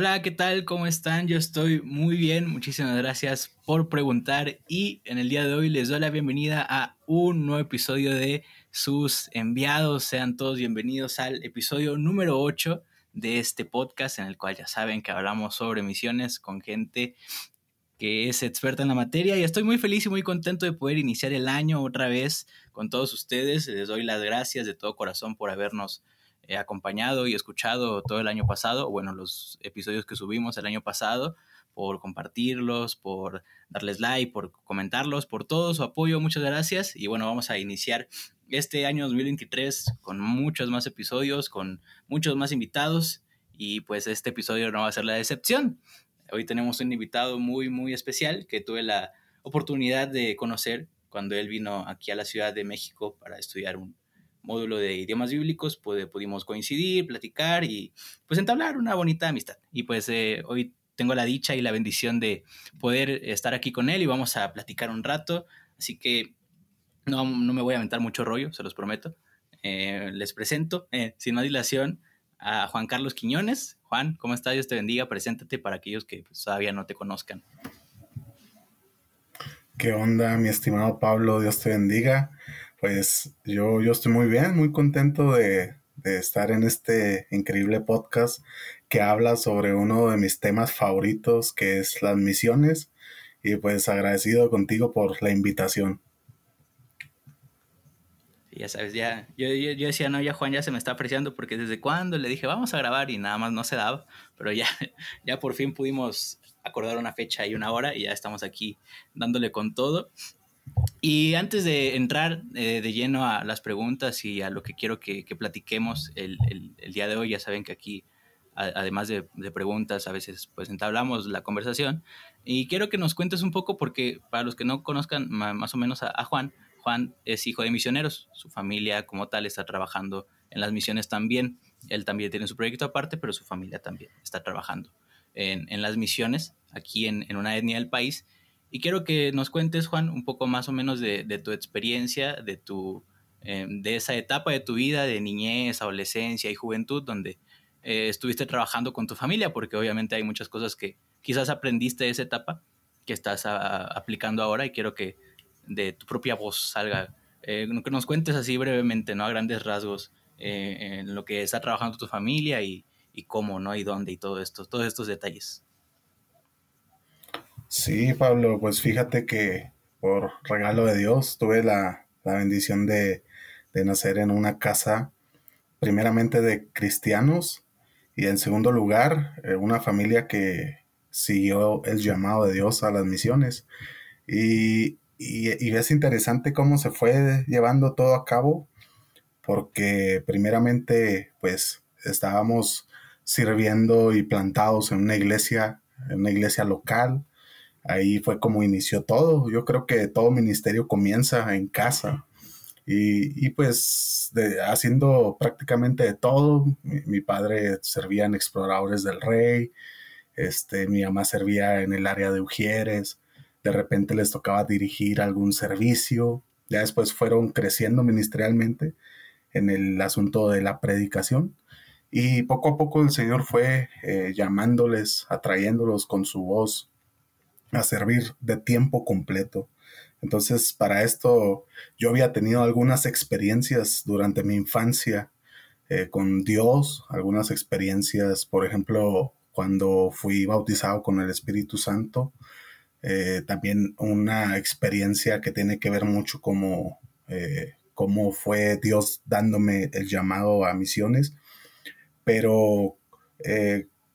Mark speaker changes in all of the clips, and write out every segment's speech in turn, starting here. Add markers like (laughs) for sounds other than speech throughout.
Speaker 1: Hola, ¿qué tal? ¿Cómo están? Yo estoy muy bien, muchísimas gracias por preguntar y en el día de hoy les doy la bienvenida a un nuevo episodio de sus enviados. Sean todos bienvenidos al episodio número 8 de este podcast en el cual ya saben que hablamos sobre misiones con gente que es experta en la materia y estoy muy feliz y muy contento de poder iniciar el año otra vez con todos ustedes. Les doy las gracias de todo corazón por habernos acompañado y escuchado todo el año pasado, bueno, los episodios que subimos el año pasado, por compartirlos, por darles like, por comentarlos, por todo su apoyo, muchas gracias. Y bueno, vamos a iniciar este año 2023 con muchos más episodios, con muchos más invitados y pues este episodio no va a ser la excepción. Hoy tenemos un invitado muy, muy especial que tuve la oportunidad de conocer cuando él vino aquí a la Ciudad de México para estudiar un, módulo de idiomas bíblicos, pues, pudimos coincidir, platicar y pues entablar una bonita amistad. Y pues eh, hoy tengo la dicha y la bendición de poder estar aquí con él y vamos a platicar un rato. Así que no, no me voy a aventar mucho rollo, se los prometo. Eh, les presento, eh, sin más dilación, a Juan Carlos Quiñones. Juan, ¿cómo estás? Dios te bendiga. Preséntate para aquellos que pues, todavía no te conozcan.
Speaker 2: ¿Qué onda, mi estimado Pablo? Dios te bendiga. Pues yo, yo estoy muy bien, muy contento de, estar en este increíble podcast que habla sobre uno de mis temas favoritos, que es las misiones. Y pues agradecido contigo por la invitación.
Speaker 1: Ya sabes, ya, yo, yo, decía, no, ya Juan ya se me está apreciando porque desde cuando le dije, vamos a grabar y nada más no se daba, pero ya, (laughs) ya por fin pudimos acordar una fecha y una hora y ya estamos aquí dándole con todo. Y antes de entrar eh, de lleno a las preguntas y a lo que quiero que, platiquemos el, día de hoy, ya saben que aquí, además de, preguntas, a veces pues entablamos la conversación. Y quiero que nos cuentes un poco, porque para los que no conozcan más o menos a, Juan, Juan es hijo de misioneros. Su familia como tal está trabajando en las misiones también. Él también tiene su proyecto aparte, pero su familia también está trabajando en, las misiones aquí en, en una etnia del país. Y quiero que nos cuentes, Juan, un poco más o menos de, tu experiencia, de, tu, eh, de esa etapa de tu vida, de niñez, adolescencia y juventud, donde eh, estuviste trabajando con tu familia, porque obviamente hay muchas cosas que quizás aprendiste de esa etapa que estás aplicando ahora y quiero que de tu propia voz salga, eh, que nos cuentes así brevemente, ¿no? A grandes rasgos, en lo que está trabajando tu familia y, y cómo, ¿no? Y dónde y todo esto, todos estos detalles.
Speaker 2: Sí, Pablo, pues fíjate que por regalo de Dios tuve la, bendición de, nacer en una casa primeramente de cristianos y en segundo lugar eh, una familia que siguió el llamado de Dios a las misiones. Y, y, es interesante cómo se fue llevando todo a cabo, porque primeramente pues estábamos sirviendo y plantados en una iglesia, en una iglesia local, ahí fue como inició todo. Yo creo que todo ministerio comienza en casa. Y, pues haciendo prácticamente de todo. Mi, padre servía en Exploradores del Rey, este, mi mamá servía en el área de Ujieres, de repente les tocaba dirigir algún servicio, ya después fueron creciendo ministerialmente en el asunto de la predicación y poco a poco el Señor fue eh, llamándoles, atrayéndolos con su voz a servir de tiempo completo. Entonces, para esto yo había tenido algunas experiencias durante mi infancia eh, con Dios, algunas experiencias, por ejemplo, cuando fui bautizado con el Espíritu Santo, eh, también una experiencia que tiene que ver mucho como eh, cómo fue Dios dándome el llamado a misiones, pero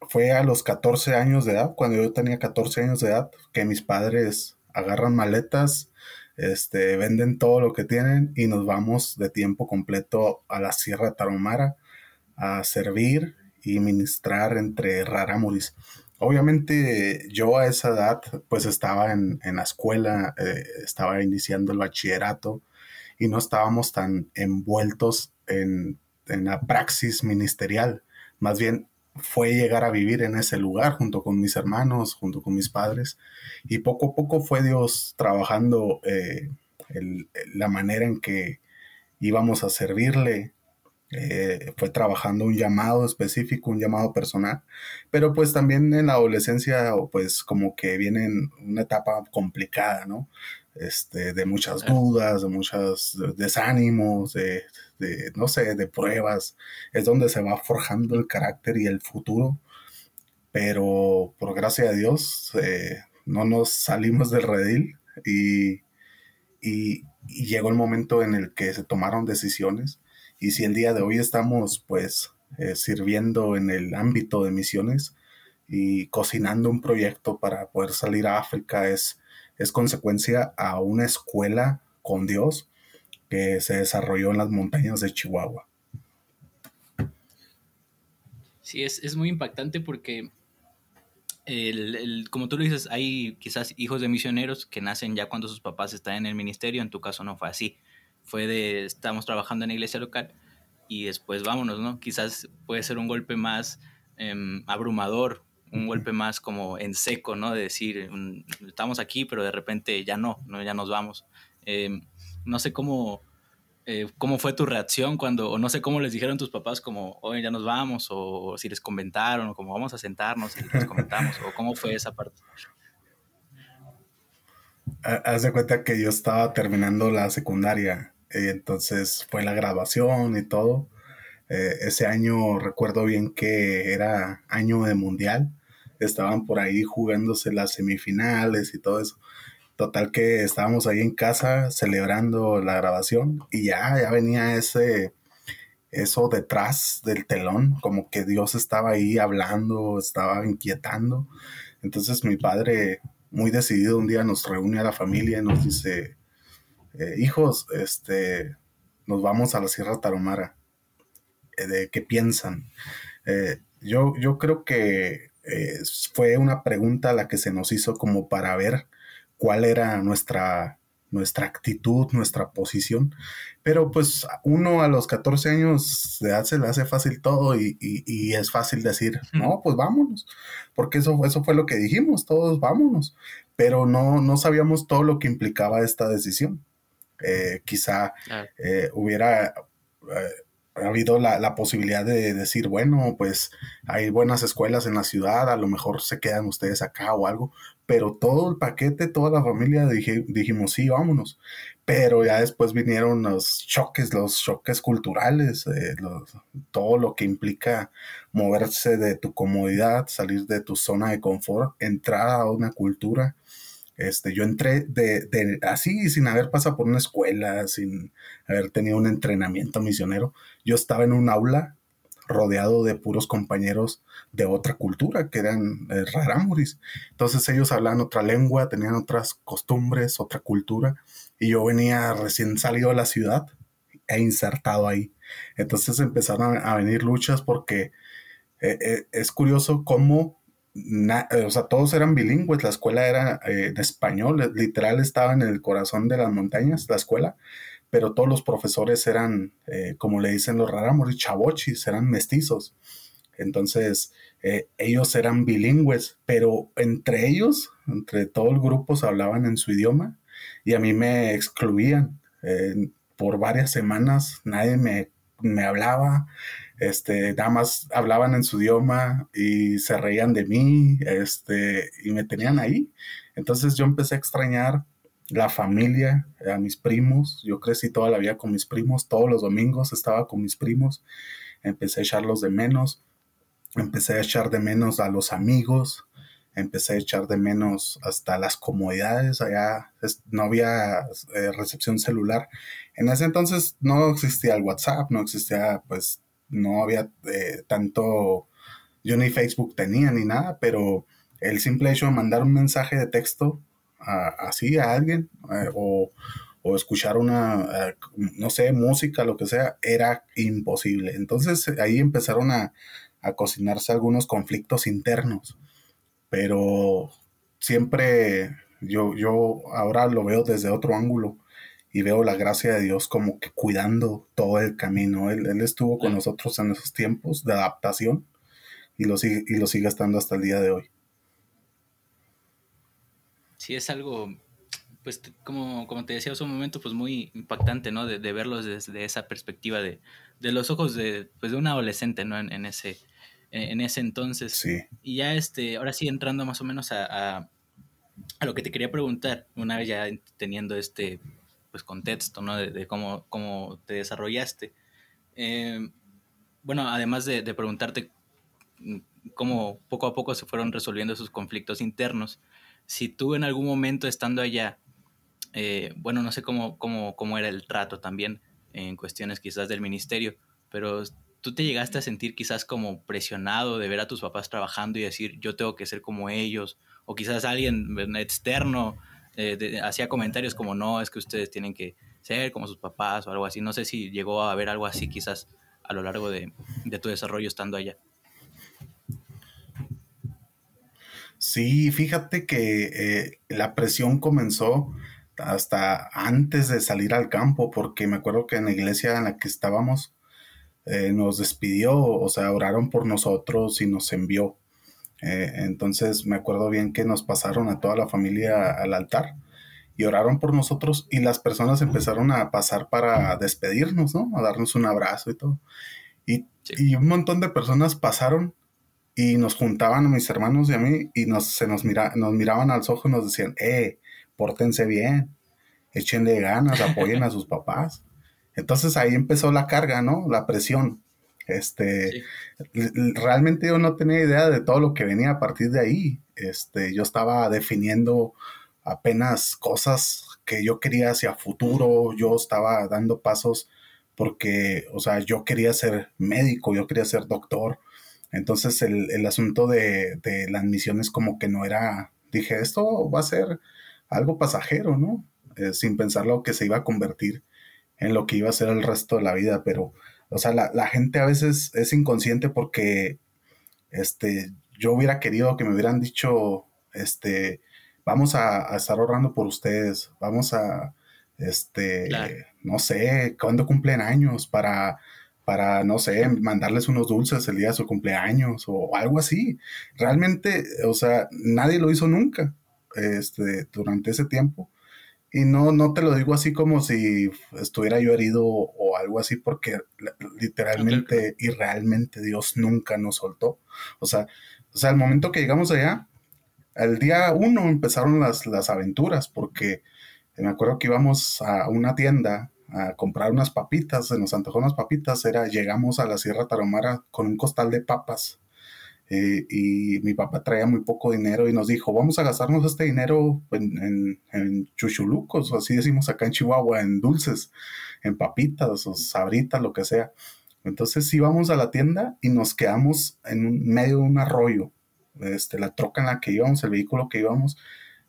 Speaker 2: fue a los 14 años de edad, cuando yo tenía 14 años de edad, que mis padres agarran maletas, este, venden todo lo que tienen y nos vamos de tiempo completo a la Sierra Tarahumara a servir y ministrar entre rarámuris. Obviamente yo a esa edad pues estaba en, la escuela, eh, estaba iniciando el bachillerato y no estábamos tan envueltos en, en la praxis ministerial. Más bien fue llegar a vivir en ese lugar junto con mis hermanos, junto con mis padres. Y poco a poco fue Dios trabajando eh, la manera en que íbamos a servirle. eh, fue trabajando un llamado específico, un llamado personal, pero pues también en la adolescencia pues como que viene una etapa complicada, ¿no? Este, de muchas dudas, de muchos desánimos, de, no sé, de pruebas, es donde se va forjando el carácter y el futuro, pero por gracia de Dios eh, no nos salimos del redil y, y llegó el momento en el que se tomaron decisiones. Y si el día de hoy estamos pues eh, sirviendo en el ámbito de misiones y cocinando un proyecto para poder salir a África es, es consecuencia a una escuela con Dios que se desarrolló en las montañas de Chihuahua.
Speaker 1: Sí, es, es muy impactante porque, el, el, como tú lo dices, hay quizás hijos de misioneros que nacen ya cuando sus papás están en el ministerio, en tu caso no fue así fue de estamos trabajando en la iglesia local y después vámonos, ¿no? Quizás puede ser un golpe más em, abrumador, un golpe más como en seco, ¿no? De decir, estamos aquí, pero de repente ya no, ¿no? ya nos vamos. Em, no sé cómo, eh, cómo fue tu reacción cuando, o no sé cómo les dijeron tus papás como, oye, ya nos vamos, o, si les comentaron, o como vamos a sentarnos y les comentamos, o cómo fue esa parte.
Speaker 2: Haz de cuenta que yo estaba terminando la secundaria entonces fue la grabación y todo. Eh, ese año recuerdo bien que era año de mundial. Estaban por ahí jugándose las semifinales y todo eso. Total que estábamos ahí en casa celebrando la grabación y ya, ya venía ese, eso detrás del telón, como que Dios estaba ahí hablando, estaba inquietando. Entonces mi padre, muy decidido, un día nos reúne a la familia y nos dice, eh, hijos, este, nos vamos a la Sierra Tarahumara. Eh, ¿De qué piensan? Eh, yo, yo creo que fue una pregunta la que se nos hizo como para ver cuál era nuestra, nuestra actitud, nuestra posición. Pero pues uno a los 14 años de edad se le hace fácil todo y, es fácil decir, no, pues vámonos, porque eso, eso fue lo que dijimos, todos vámonos, pero no, no sabíamos todo lo que implicaba esta decisión. Eh, quizá eh, hubiera eh, habido la, posibilidad de decir, bueno, pues hay buenas escuelas en la ciudad, a lo mejor se quedan ustedes acá o algo, pero todo el paquete, toda la familia dijimos, sí, vámonos. Pero ya después vinieron los choques, los choques culturales, todo lo que implica moverse de tu comodidad, salir de tu zona de confort, entrar a una cultura este, yo entré de, así, sin haber pasado por una escuela, sin haber tenido un entrenamiento misionero. Yo estaba en un aula rodeado de puros compañeros de otra cultura, que eran eh, rarámuris. Entonces ellos hablaban otra lengua, tenían otras costumbres, otra cultura, y yo venía recién salido de la ciudad e insertado ahí. Entonces empezaron a, venir luchas porque eh, eh, es curioso cómo o sea, todos eran bilingües, la escuela era eh, de español, literal estaba en el corazón de las montañas, la escuela, pero todos los profesores eran, eh, como le dicen los rarámuris, chavochis, eran mestizos. Entonces, eh, ellos eran bilingües, pero entre ellos, entre todo el grupo, se hablaban en su idioma y a mí me excluían. por varias semanas nadie me, me hablaba este, nada más hablaban en su idioma y se reían de mí, este, y me tenían ahí. Entonces yo empecé a extrañar la familia, a mis primos. Yo crecí toda la vida con mis primos, todos los domingos estaba con mis primos. Empecé a echarlos de menos, empecé a echar de menos a los amigos, empecé a echar de menos hasta las comodidades. Allá no había eh, recepción celular. En ese entonces no existía el WhatsApp, no existía pues no había eh, tanto, yo ni Facebook tenía ni nada, pero el simple hecho de mandar un mensaje de texto así a alguien eh, o, escuchar una, eh, no sé, música, lo que sea, era imposible. Entonces ahí empezaron a, a cocinarse algunos conflictos internos, pero siempre yo, yo ahora lo veo desde otro ángulo y veo la gracia de Dios como que cuidando todo el camino. Él, estuvo con nosotros en esos tiempos de adaptación y lo, sigue, y lo sigue estando hasta el día de hoy.
Speaker 1: Sí, es algo pues como, como te decía hace un momento, pues muy impactante, ¿no? De, verlos desde esa perspectiva de, los ojos de, pues de un adolescente, ¿no? En, ese, en, ese entonces.
Speaker 2: Sí.
Speaker 1: Y ya, este, ahora sí, entrando más o menos a, a, lo que te quería preguntar, una vez ya teniendo este, pues, contexto, ¿no? De, cómo, cómo te desarrollaste. Eh, bueno, además de, de preguntarte cómo poco a poco se fueron resolviendo esos conflictos internos, si tú en algún momento estando allá eh, bueno, no sé cómo, cómo, cómo era el trato también en cuestiones quizás del ministerio, pero tú te llegaste a sentir quizás como presionado de ver a tus papás trabajando y decir, yo tengo que ser como ellos, o quizás alguien externo eh, hacía comentarios como, no, es que ustedes tienen que ser como sus papás o algo así. No sé si llegó a haber algo así quizás a lo largo de, tu desarrollo estando allá.
Speaker 2: Sí, fíjate que eh, la presión comenzó hasta antes de salir al campo, porque me acuerdo que en la iglesia en la que estábamos eh, nos despidió, o sea, oraron por nosotros y nos envió. Eh, entonces me acuerdo bien que nos pasaron a toda la familia al altar y oraron por nosotros y las personas empezaron a pasar para despedirnos, ¿no? A darnos un abrazo y todo. Y, y un montón de personas pasaron y nos juntaban a mis hermanos y a mí y nos, se nos, mira, nos miraban al ojos y nos decían, eh, pórtense bien, échenle ganas, apoyen a sus (laughs) papás. Entonces ahí empezó la carga, ¿no? La presión. Este, realmente yo no tenía idea de todo lo que venía a partir de ahí. Este, yo estaba definiendo apenas cosas que yo quería hacia futuro, yo estaba dando pasos porque, o sea, yo quería ser médico, yo quería ser doctor. Entonces el, el asunto de, de las misiones como que no era, dije, esto va a ser algo pasajero, ¿no? Eh, sin pensar lo que se iba a convertir en lo que iba a ser el resto de la vida, pero, o sea, la, gente a veces es inconsciente porque, este, yo hubiera querido que me hubieran dicho, este, vamos a, estar ahorrando por ustedes, vamos a, este, no sé, cuándo cumplen años para, para, no sé, mandarles unos dulces el día de su cumpleaños o algo así. Realmente, o sea, nadie lo hizo nunca este, durante ese tiempo. Y no, no te lo digo así como si estuviera yo herido o algo así, porque literalmente y realmente Dios nunca nos soltó. O sea, o sea, el momento que llegamos allá, el día uno empezaron las, las aventuras, porque me acuerdo que íbamos a una tienda a comprar unas papitas, se nos antojó unas papitas, era, llegamos a la Sierra Tarahumara con un costal de papas eh, y mi papá traía muy poco dinero y nos dijo, vamos a gastarnos este dinero en, en, chuchulucos, o así decimos acá en Chihuahua, en dulces, en papitas o sabritas, lo que sea. Entonces íbamos a la tienda y nos quedamos en medio de un arroyo. Este, la troca en la que íbamos, el vehículo que íbamos,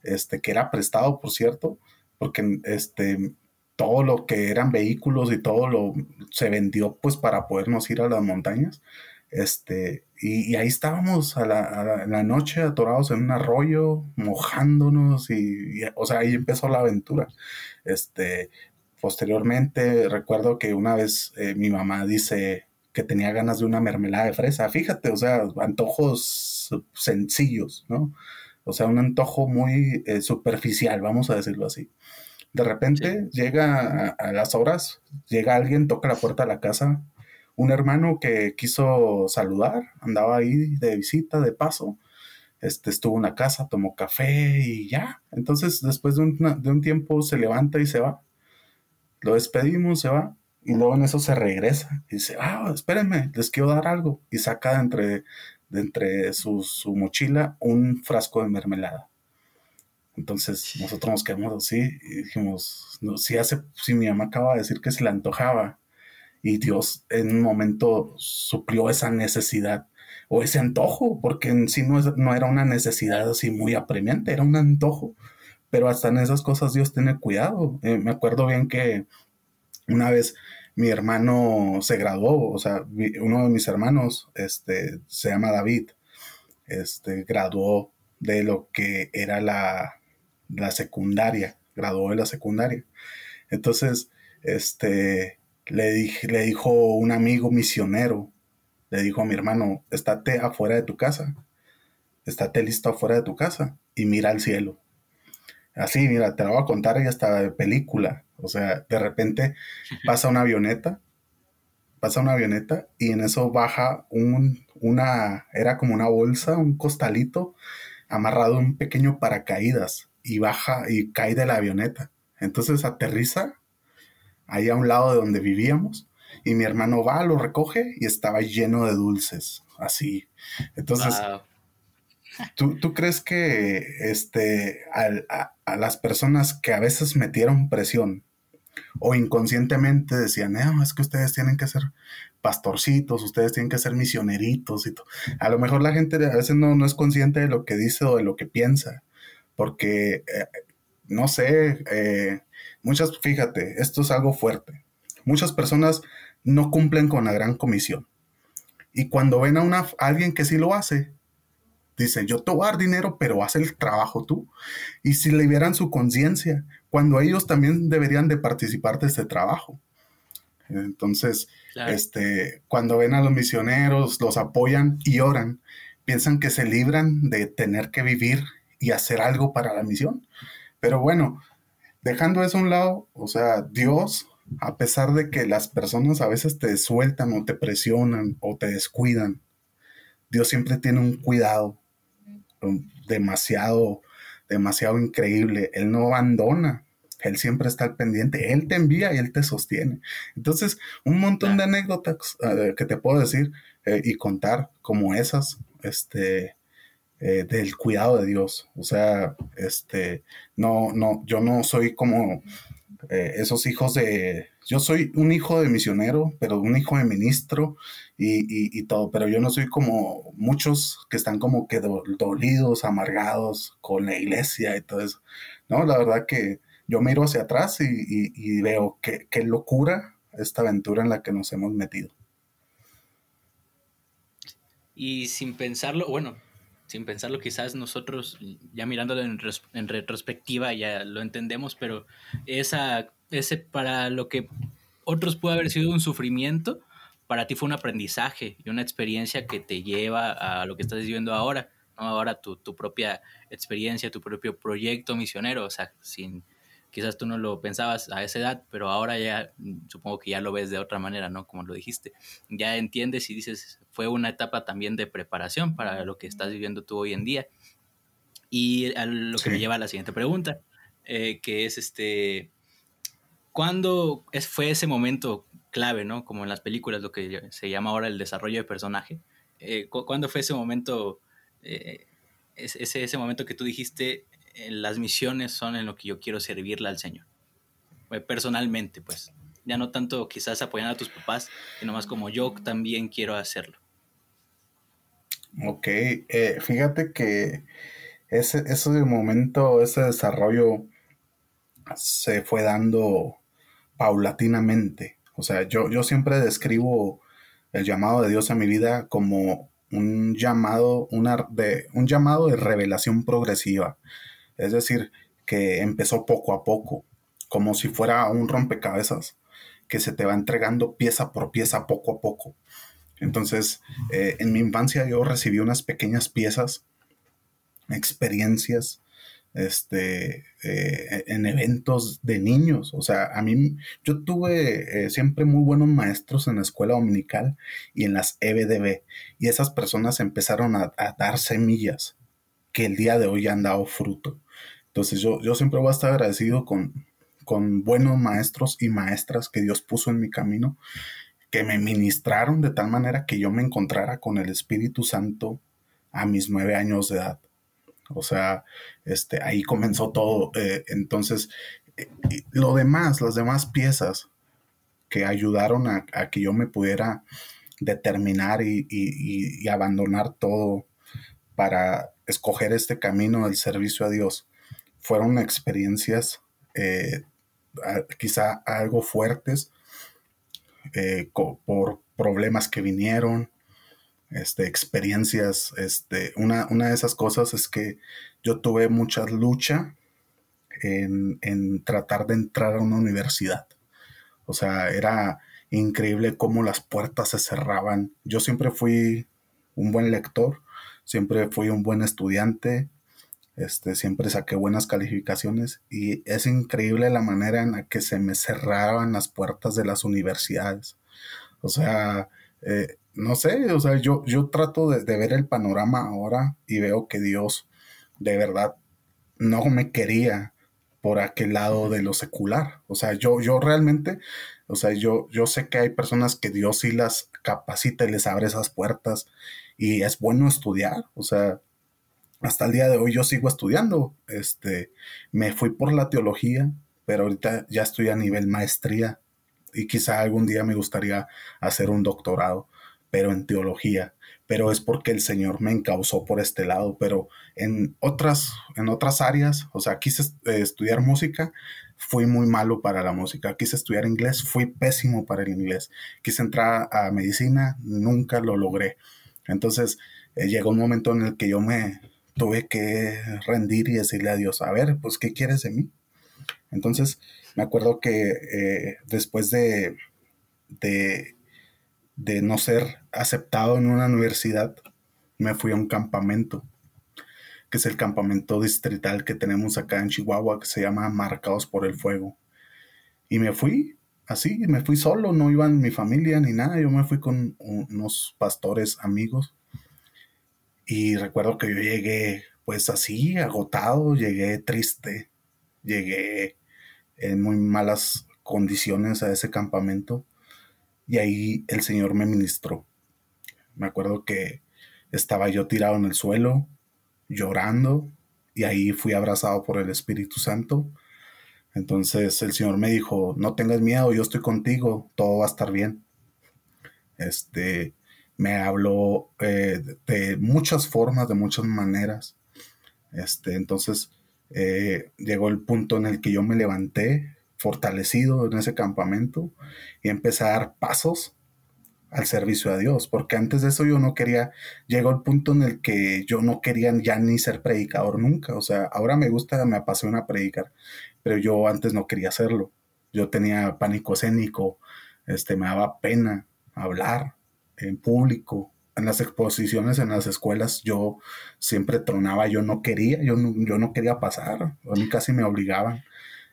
Speaker 2: este, que era prestado, por cierto, porque este, todo lo que eran vehículos y todo lo se vendió pues para podernos ir a las montañas. Este, y, ahí estábamos a la, noche atorados en un arroyo, mojándonos y, o sea, ahí empezó la aventura. Este, posteriormente recuerdo que una vez eh, mi mamá dice que tenía ganas de una mermelada de fresa. Fíjate, o sea, antojos sencillos, ¿no? O sea, un antojo muy eh, superficial, vamos a decirlo así. De repente llega a, a, las horas, llega alguien, toca la puerta de la casa, un hermano que quiso saludar, andaba ahí de visita, de paso, este, estuvo en la casa, tomó café y ya. Entonces, después de un, tiempo se levanta y se va. Lo despedimos, se va. Y luego en eso se regresa y dice, ah, espérenme, les quiero dar algo. Y saca de entre, de entre su, su mochila un frasco de mermelada. Entonces nosotros nos quedamos así y dijimos, si, hace, si mi mamá acaba de decir que se le antojaba y Dios en un momento suplió esa necesidad o ese antojo, porque en sí no, no era una necesidad así muy apremiante, era un antojo, pero hasta en esas cosas Dios tiene cuidado. Eh, me acuerdo bien que una vez mi hermano se graduó, o sea, uno de mis hermanos, este, se llama David, este, graduó de lo que era la, la secundaria, graduó de la secundaria. Entonces, este, le, dije, le dijo un amigo misionero, le dijo a mi hermano, estate afuera de tu casa, estate listo afuera de tu casa y mira al cielo. Así, mira, te lo voy a contar y hasta de película. O sea, de repente (laughs) pasa una avioneta, pasa una avioneta y en eso baja un, una, era como una bolsa, un costalito amarrado un pequeño paracaídas y baja y cae de la avioneta. Entonces aterriza ahí a un lado de donde vivíamos y mi hermano va, lo recoge y estaba lleno de dulces, así. Entonces, ¿tú, crees que este, a, a, las personas que a veces metieron presión o inconscientemente decían, no, es que ustedes tienen que ser pastorcitos, ustedes tienen que ser misioneritos y todo. A lo mejor la gente a veces no, no es consciente de lo que dice o de lo que piensa, porque, eh, no sé, eh, muchas, fíjate, esto es algo fuerte. Muchas personas no cumplen con la gran comisión. Y cuando ven a, una, alguien que sí lo hace, dicen, yo te voy a dar dinero, pero haz el trabajo tú. Y si le vieran su conciencia, cuando ellos también deberían de participar de este trabajo. Entonces, este, cuando ven a los misioneros, los apoyan y oran, piensan que se libran de tener que vivir y hacer algo para la misión. Pero bueno, dejando eso a un lado, o sea, Dios, a pesar de que las personas a veces te sueltan o te presionan o te descuidan, Dios siempre tiene un cuidado demasiado, demasiado increíble. Él no abandona. Él siempre está al pendiente, Él te envía y Él te sostiene. Entonces, un montón de anécdotas eh, que te puedo decir eh, y contar como esas, este, eh, del cuidado de Dios. O sea, este, no, no, yo no soy como esos hijos de, yo soy un hijo de misionero, pero un hijo de ministro y, todo, pero yo no soy como muchos que están como que dolidos, amargados con la iglesia y todo eso. No, la verdad que yo miro hacia atrás y, veo qué, qué locura esta aventura en la que nos hemos metido.
Speaker 1: Y sin pensarlo, bueno, sin pensarlo, quizás nosotros, ya mirándolo en, retrospectiva, ya lo entendemos, pero esa, ese para lo que otros puede haber sido un sufrimiento, para ti fue un aprendizaje y una experiencia que te lleva a lo que estás viviendo ahora, ¿no? Ahora tu, tu propia experiencia, tu propio proyecto misionero, o sea, sin, quizás tú no lo pensabas a esa edad, pero ahora ya mm, supongo que ya lo ves de otra manera, ¿no? Como lo dijiste, ya entiendes y dices, fue una etapa también de preparación para lo que estás viviendo tú hoy en día. Y a lo que me lleva a la siguiente pregunta, eh, que es este, ¿cuándo fue ese momento clave, ¿no? Como en las películas, lo que se llama ahora el desarrollo de personaje. Eh, ¿Cuándo fue ese momento, eh, ese, ese momento que tú dijiste, las misiones son en lo que yo quiero servirle al Señor. Personalmente, pues. Ya no tanto quizás apoyando a tus papás, sino más como yo también quiero hacerlo.
Speaker 2: Ok, eh, fíjate que ese, ese momento, ese desarrollo se fue dando paulatinamente. O sea, yo, yo siempre describo el llamado de Dios a mi vida como un llamado, una, de, un llamado de revelación progresiva. Es decir, que empezó poco a poco, como si fuera un rompecabezas, que se te va entregando pieza por pieza poco a poco. Entonces, eh, en mi infancia yo recibí unas pequeñas piezas, experiencias, este, eh, en eventos de niños. O sea, a mí, yo tuve eh, siempre muy buenos maestros en la escuela dominical y en las EBDB. Y esas personas empezaron a, a dar semillas que el día de hoy han dado fruto. Entonces yo, yo siempre voy a estar agradecido con, con buenos maestros y maestras que Dios puso en mi camino, que me ministraron de tal manera que yo me encontrara con el Espíritu Santo a mis nueve años de edad. O sea, este, ahí comenzó todo. Eh, entonces, eh, lo demás, las demás piezas que ayudaron a, que yo me pudiera determinar y, y, abandonar todo para escoger este camino del servicio a Dios, fueron experiencias eh, quizá algo fuertes eh, por problemas que vinieron, este, experiencias. Este, una, una, de esas cosas es que yo tuve mucha lucha en, en, tratar de entrar a una universidad. O sea, era increíble cómo las puertas se cerraban. Yo siempre fui un buen lector, siempre fui un buen estudiante, este, siempre saqué buenas calificaciones y es increíble la manera en la que se me cerraban las puertas de las universidades. O sea, eh, no sé, o sea, yo, yo trato de, ver el panorama ahora y veo que Dios de verdad no me quería por aquel lado de lo secular. O sea, yo, yo realmente, o sea, yo, yo sé que hay personas que Dios sí las capacita y les abre esas puertas y es bueno estudiar. O sea, hasta el día de hoy yo sigo estudiando. Este, me fui por la teología, pero ahorita ya estoy a nivel maestría y quizá algún día me gustaría hacer un doctorado, pero en teología. Pero es porque el Señor me encausó por este lado. Pero en otras, en otras áreas, o sea, quise eh, estudiar música, fui muy malo para la música. Quise estudiar inglés, fui pésimo para el inglés. Quise entrar a medicina, nunca lo logré. Entonces, eh, llegó un momento en el que yo me, tuve que rendir y decirle a Dios, a ver, pues, ¿qué quieres de mí? Entonces, me acuerdo que eh, después de, de, de, no ser aceptado en una universidad, me fui a un campamento, que es el campamento distrital que tenemos acá en Chihuahua, que se llama Marcados por el Fuego. Y me fui, así, me fui solo, no iban mi familia ni nada, yo me fui con unos pastores amigos y recuerdo que yo llegué pues así, agotado, llegué triste, llegué en muy malas condiciones a ese campamento y ahí el Señor me ministró. Me acuerdo que estaba yo tirado en el suelo, llorando, y ahí fui abrazado por el Espíritu Santo. Entonces el Señor me dijo, no tengas miedo, yo estoy contigo, todo va a estar bien. Este, me habló eh, de muchas formas, de muchas maneras. Este, entonces eh, llegó el punto en el que yo me levanté fortalecido en ese campamento y empecé a dar pasos al servicio a Dios, porque antes de eso yo no quería, llegó el punto en el que yo no quería ya ni ser predicador nunca, o sea, ahora me gusta, me apasiona predicar, pero yo antes no quería hacerlo, yo tenía pánico escénico, este, me daba pena hablar, en público, en las exposiciones en las escuelas, yo siempre tronaba, yo no quería, yo no, yo no quería pasar, a mí casi me obligaban.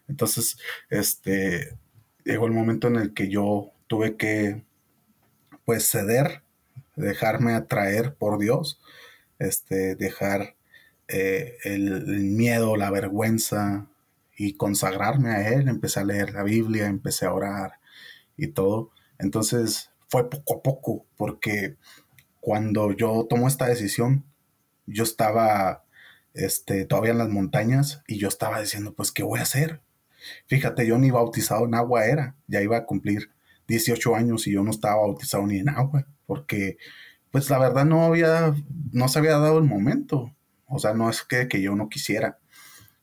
Speaker 2: Entonces, este, llegó el momento en el que yo tuve que, pues, ceder, dejarme atraer por Dios, este, dejar eh, el, miedo, la vergüenza y consagrarme a Él, empecé a leer la Biblia, empecé a orar y todo. Entonces, fue poco a poco, porque cuando yo tomo esta decisión, yo estaba este, todavía en las montañas y yo estaba diciendo, pues, ¿qué voy a hacer? Fíjate, yo ni bautizado en agua era, ya iba a cumplir 18 años y yo no estaba bautizado ni en agua, porque, pues, la verdad no había, no se había dado el momento. O sea, no es que, que yo no quisiera,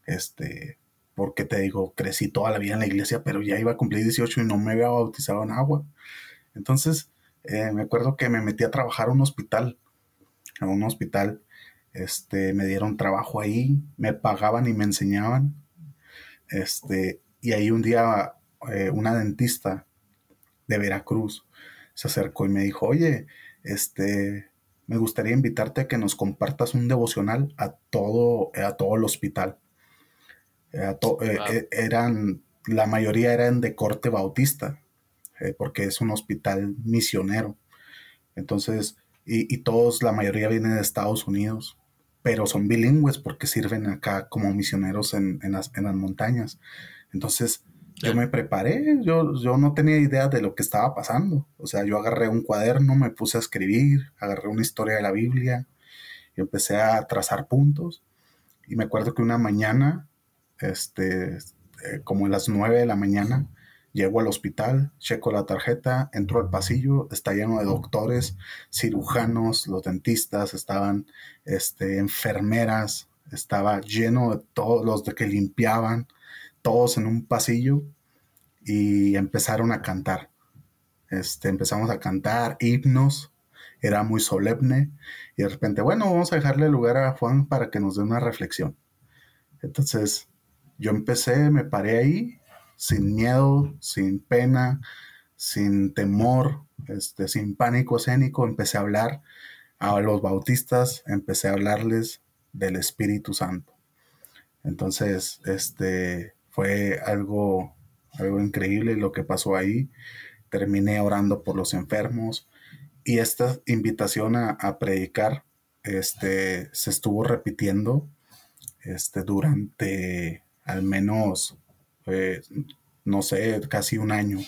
Speaker 2: este, porque te digo, crecí toda la vida en la iglesia, pero ya iba a cumplir 18 y no me había bautizado en agua. Entonces, eh, me acuerdo que me metí a trabajar a un hospital, a un hospital, este, me dieron trabajo ahí, me pagaban y me enseñaban, este, y ahí un día eh, una dentista de Veracruz se acercó y me dijo, oye, este, me gustaría invitarte a que nos compartas un devocional a todo, a todo el hospital. Eh, eran, la mayoría eran de corte bautista. Eh, porque es un hospital misionero. Entonces, y, todos, la mayoría vienen de Estados Unidos, pero son bilingües porque sirven acá como misioneros en, las, montañas. Entonces, yo me preparé, yo, yo no tenía idea de lo que estaba pasando. O sea, yo agarré un cuaderno, me puse a escribir, agarré una historia de la Biblia y empecé a trazar puntos. Y me acuerdo que una mañana, este, eh, como a las nueve de la mañana, Llego al hospital, checo la tarjeta, entro al pasillo, está lleno de doctores, cirujanos, los dentistas, estaban este, enfermeras, estaba lleno de todos los de que limpiaban, todos en un pasillo y empezaron a cantar. Este, empezamos a cantar himnos, era muy solemne y de repente, bueno, vamos a dejarle lugar a Juan para que nos dé una reflexión. Entonces, yo empecé, me paré ahí sin miedo, sin pena, sin temor, este, sin pánico escénico, empecé a hablar a los bautistas, empecé a hablarles del Espíritu Santo. Entonces, este, fue algo, algo increíble lo que pasó ahí. Terminé orando por los enfermos y esta invitación a, a predicar este, se estuvo repitiendo este, durante al menos, eh, no sé, casi un año.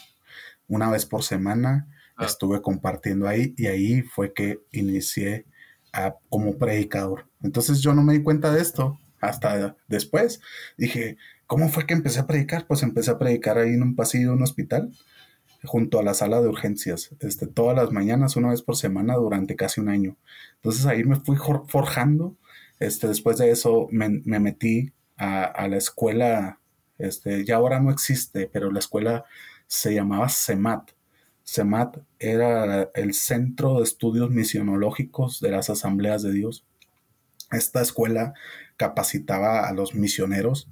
Speaker 2: Una vez por semana ah. estuve compartiendo ahí y ahí fue que inicié a, como predicador. Entonces yo no me di cuenta de esto hasta después. Dije, ¿cómo fue que empecé a predicar? Pues empecé a predicar ahí en un pasillo de un hospital junto a la sala de urgencias, este, todas las mañanas, una vez por semana, durante casi un año. Entonces ahí me fui forjando. Este, después de eso me, metí a, la escuela, este, ya ahora no existe, pero la escuela se llamaba CEMAT. CEMAT era el Centro de Estudios Misionológicos de las Asambleas de Dios. Esta escuela capacitaba a los misioneros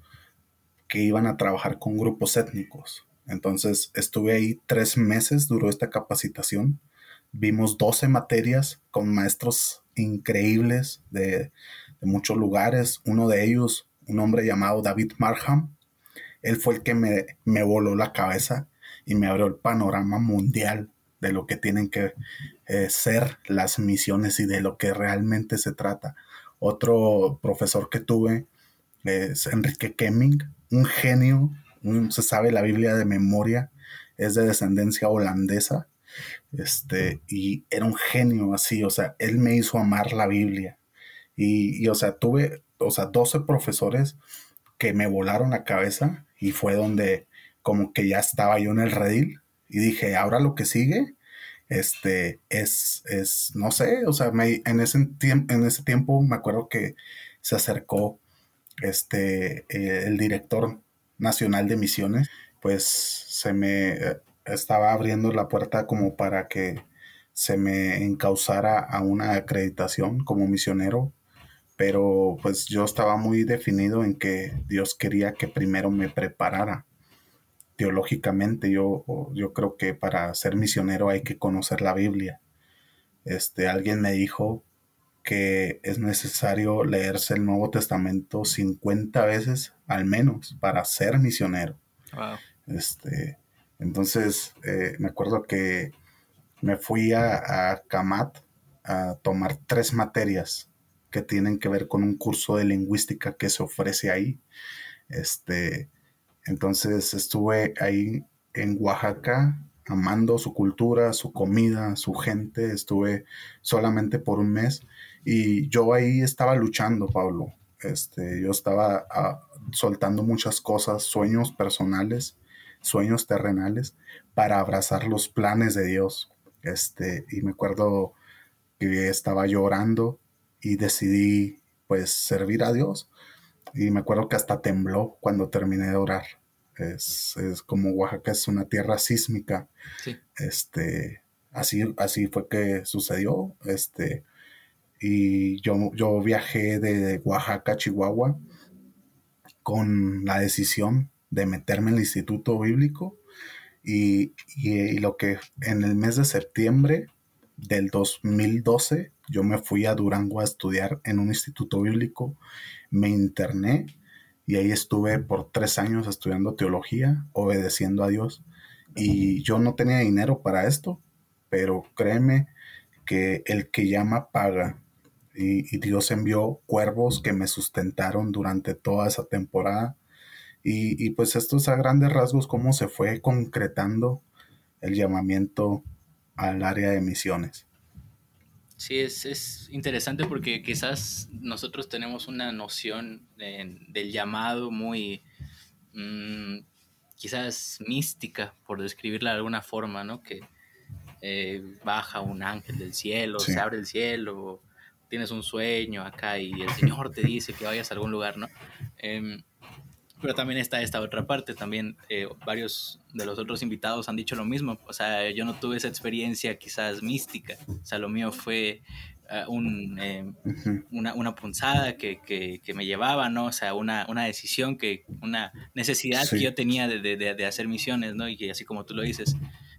Speaker 2: que iban a trabajar con grupos étnicos. Entonces estuve ahí tres meses, duró esta capacitación. Vimos 12 materias con maestros increíbles de, muchos lugares. Uno de ellos, un hombre llamado David Marham, él fue el que me, me voló la cabeza y me abrió el panorama mundial de lo que tienen que eh, ser las misiones y de lo que realmente se trata. Otro profesor que tuve es Enrique Kemming, un genio se sabe la Biblia de memoria, es de descendencia holandesa, este, y era un genio así, o sea, él me hizo amar la Biblia. Y, o sea, tuve, o sea, 12 profesores que me volaron la cabeza y fue donde como que ya estaba yo en el redil y dije, ahora lo que sigue, este, es, es, no sé, o sea, me, en, ese en ese tiempo me acuerdo que se acercó este, eh, el director Nacional de Misiones, pues se me eh, estaba abriendo la puerta como para que se me encauzara a una acreditación como misionero, pero pues yo estaba muy definido en que Dios quería que primero me preparara teológicamente. Yo, yo creo que para ser misionero hay que conocer la Biblia. Este, alguien me dijo que es necesario leerse el Nuevo Testamento 50 veces al menos para ser misionero. Este, entonces, eh, me acuerdo que me fui a, a Kamat a tomar tres materias que tienen que ver con un curso de lingüística que se ofrece ahí. Este, entonces estuve ahí en Oaxaca amando su cultura, su comida, su gente. Estuve solamente por un mes y yo ahí estaba luchando, Pablo. Este, yo estaba ah, soltando muchas cosas, sueños personales, sueños terrenales, para abrazar los planes de Dios. Este, y me acuerdo que estaba llorando y decidí pues servir a Dios. Y me acuerdo que hasta tembló cuando terminé de orar. Es, es como Oaxaca es una tierra sísmica. Este, así, así fue que sucedió. Este, y yo, yo viajé de Oaxaca a Chihuahua con la decisión de meterme en el Instituto Bíblico y, lo que en el mes de septiembre del 2012 yo me fui a Durango a estudiar en un instituto bíblico, me interné y ahí estuve por tres años estudiando teología, obedeciendo a Dios y yo no tenía dinero para esto, pero créeme que el que llama paga y, Dios envió cuervos que me sustentaron durante toda esa temporada. Y, y, pues esto es a grandes rasgos cómo se fue concretando el llamamiento al área de misiones.
Speaker 1: Sí, es, es interesante porque quizás nosotros tenemos una noción del llamado muy, mm, quizás mística, por describirla de alguna forma, ¿no? Que eh, baja un ángel del cielo, se abre el cielo, tienes un sueño acá y el Señor te dice que vayas a algún lugar, ¿no? Em, pero también está esta otra parte, también eh, varios de los otros invitados han dicho lo mismo, o sea, yo no tuve esa experiencia quizás mística, o sea, lo mío fue ah, un, em, una, una, punzada que, que, que, me llevaba, ¿no? O sea, una, una decisión, que, una necesidad que yo tenía de, de, de, hacer misiones, ¿no? Y que así como tú lo dices,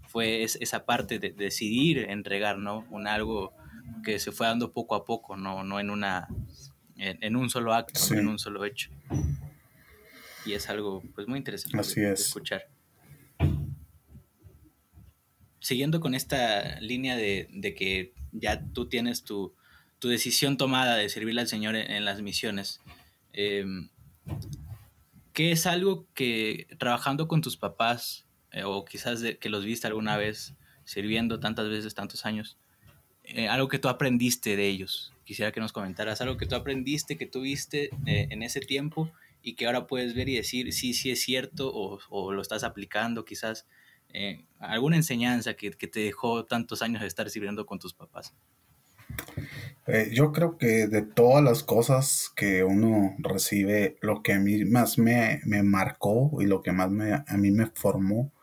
Speaker 1: fue esa parte de, decidir entregar, ¿no? Un algo que se fue dando poco a poco, no, no en, una, en, un solo acto, en un solo hecho. Y es algo pues muy interesante
Speaker 2: Así
Speaker 1: de,
Speaker 2: es.
Speaker 1: escuchar. Siguiendo con esta línea de, de que ya tú tienes tu, tu, decisión tomada de servirle al Señor en, en las misiones, eh, ¿qué es algo que trabajando con tus papás, eh, o quizás de, que los viste alguna vez sirviendo tantas veces, tantos años, eh, algo que tú aprendiste de ellos? Quisiera que nos comentaras algo que tú aprendiste, que tuviste eh, en ese tiempo y que ahora puedes ver y decir sí, sí es cierto o, o lo estás aplicando quizás. Eh, alguna enseñanza que, que, te dejó tantos años de estar sirviendo con tus papás?
Speaker 2: Eh, yo creo que de todas las cosas que uno recibe, lo que a mí más me, me marcó y lo que más me, a mí me formó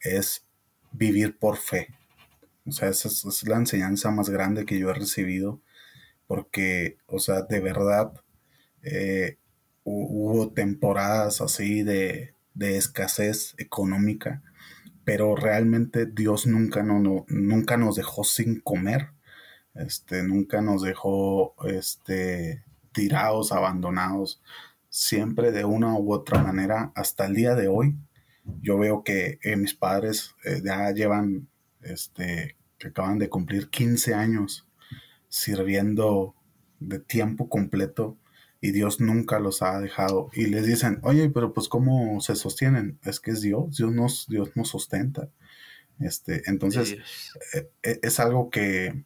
Speaker 2: es vivir por fe. O sea, esa es, es la enseñanza más grande que yo he recibido porque, o sea, de verdad eh, hubo temporadas así de, de, escasez económica, pero realmente Dios nunca, no, no, nunca nos dejó sin comer, este, nunca nos dejó este, tirados, abandonados, siempre de una u otra manera, hasta el día de hoy, yo veo que eh, mis padres eh, ya llevan, este, que acaban de cumplir 15 años sirviendo de tiempo completo y Dios nunca los ha dejado. Y les dicen, oye, pero pues ¿cómo se sostienen? Es que es Dios, Dios nos, Dios nos sustenta. Este, entonces, eh, es algo que,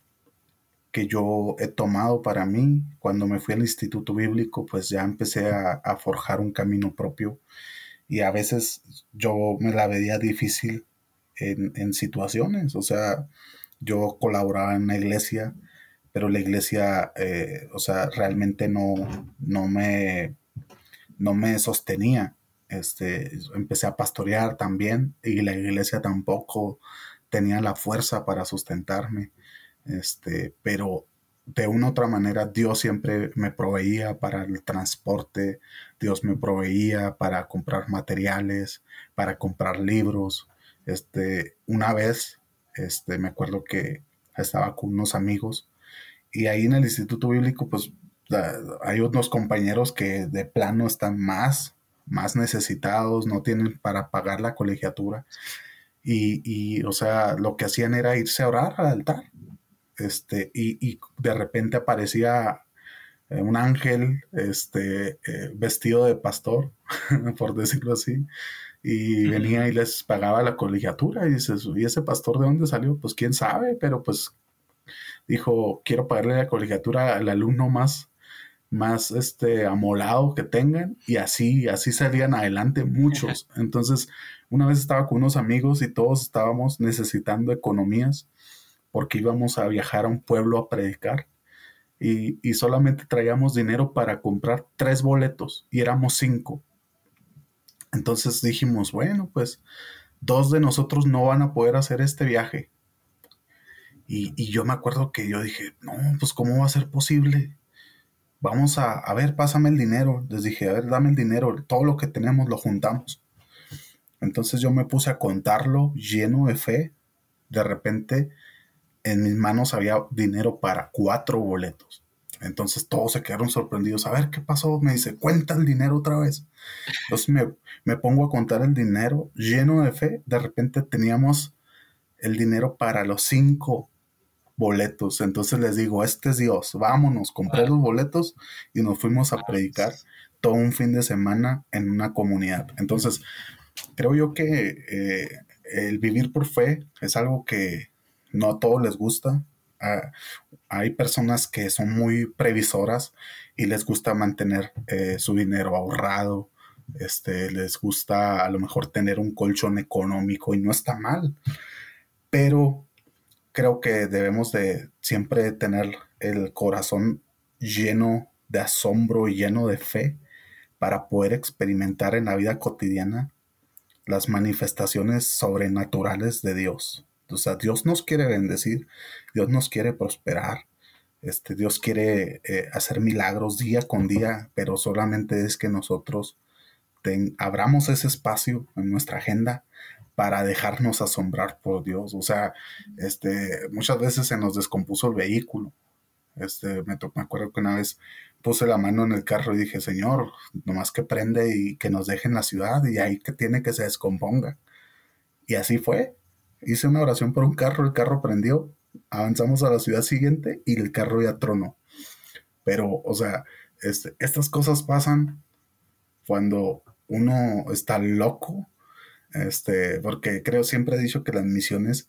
Speaker 2: que yo he tomado para mí. Cuando me fui al instituto bíblico, pues ya empecé a, a forjar un camino propio. Y a veces yo me la veía difícil en, en situaciones. O sea, yo colaboraba en una iglesia pero la iglesia, eh, o sea, realmente no, no, me, no me sostenía. Este, empecé a pastorear también y la iglesia tampoco tenía la fuerza para sustentarme. Este, pero de una u otra manera Dios siempre me proveía para el transporte, Dios me proveía para comprar materiales, para comprar libros. Este, una vez, este, me acuerdo que estaba con unos amigos y ahí en el Instituto Bíblico, pues hay unos compañeros que de plano están más, más necesitados, no tienen para pagar la colegiatura. Y, y, o sea, lo que hacían era irse a orar al altar. Este, y, y de repente aparecía un ángel este, eh, vestido de pastor, (laughs) por decirlo así, y venía y les pagaba la colegiatura. Y dices, ¿y ese pastor de dónde salió? Pues quién sabe, pero pues dijo, quiero pagarle la colegiatura al alumno más, más este, amolado que tengan, y así, así salían adelante muchos. (laughs) Entonces, una vez estaba con unos amigos y todos estábamos necesitando economías porque íbamos a viajar a un pueblo a predicar. Y, y solamente traíamos dinero para comprar tres boletos y éramos cinco. Entonces dijimos, bueno, pues dos de nosotros no van a poder hacer este viaje y, yo me acuerdo que yo dije, no, pues ¿cómo va a ser posible? Vamos a, a ver, pásame el dinero. Les dije, a ver, dame el dinero, todo lo que tenemos lo juntamos. Entonces yo me puse a contarlo lleno de fe. De repente en mis manos había dinero para cuatro boletos. Entonces todos se quedaron sorprendidos. A ver, ¿qué pasó? Me dice, cuenta el dinero otra vez. Entonces me, me pongo a contar el dinero lleno de fe. De repente teníamos el dinero para los cinco boletos. Entonces les digo, este es Dios, vámonos, compré los boletos y nos fuimos a predicar todo un fin de semana en una comunidad. Entonces, creo yo que eh, el vivir por fe es algo que no a todos les gusta. Uh, hay personas que son muy previsoras y les gusta mantener eh, su dinero ahorrado, este, les gusta a lo mejor tener un colchón económico y no está mal, pero creo que debemos de siempre tener el corazón lleno de asombro y lleno de fe para poder experimentar en la vida cotidiana las manifestaciones sobrenaturales de Dios. O sea, Dios nos quiere bendecir, Dios nos quiere prosperar, este, Dios quiere eh, hacer milagros día con día, pero solamente es que nosotros ten, abramos ese espacio en nuestra agenda para dejarnos asombrar por Dios. O sea, este, muchas veces se nos descompuso el vehículo. Este, me, me acuerdo que una vez puse la mano en el carro y dije, Señor, nomás que prende y que nos deje en la ciudad y ahí que tiene que se descomponga. Y así fue. Hice una oración por un carro, el carro prendió, avanzamos a la ciudad siguiente y el carro ya tronó. Pero, o sea, este, estas cosas pasan cuando uno está loco, este, porque creo siempre he dicho que las misiones,